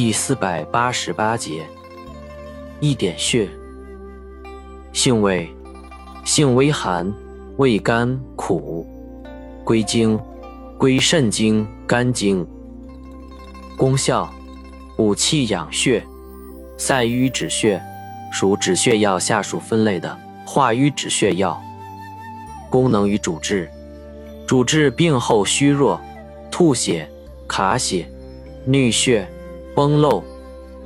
第四百八十八节，一点穴，性味，性微寒，味甘苦，归经，归肾经、肝经。功效，补气养血，散瘀止血，属止血药下属分类的化瘀止血药。功能与主治，主治病后虚弱、吐血、卡血、衄血。崩漏、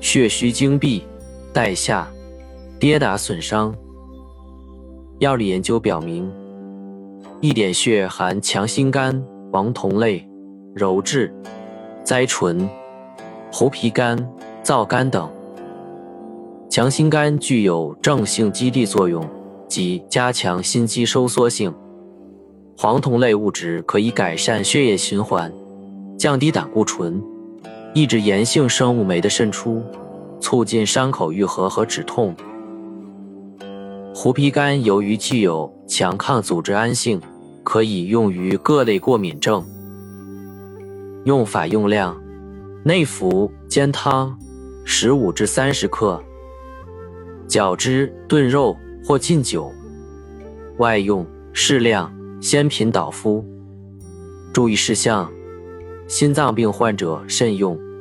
血虚经闭、带下、跌打损伤。药理研究表明，一点穴含强心苷、黄酮类、鞣质、甾醇、猴皮苷、皂苷等。强心苷具有正性激励作用，即加强心肌收缩性。黄酮类物质可以改善血液循环，降低胆固醇。抑制炎性生物酶的渗出，促进伤口愈合和止痛。胡皮苷由于具有强抗组织胺性，可以用于各类过敏症。用法用量：内服煎汤，十五至三十克；绞汁炖肉或浸酒。外用适量，鲜品导敷。注意事项。心脏病患者慎用。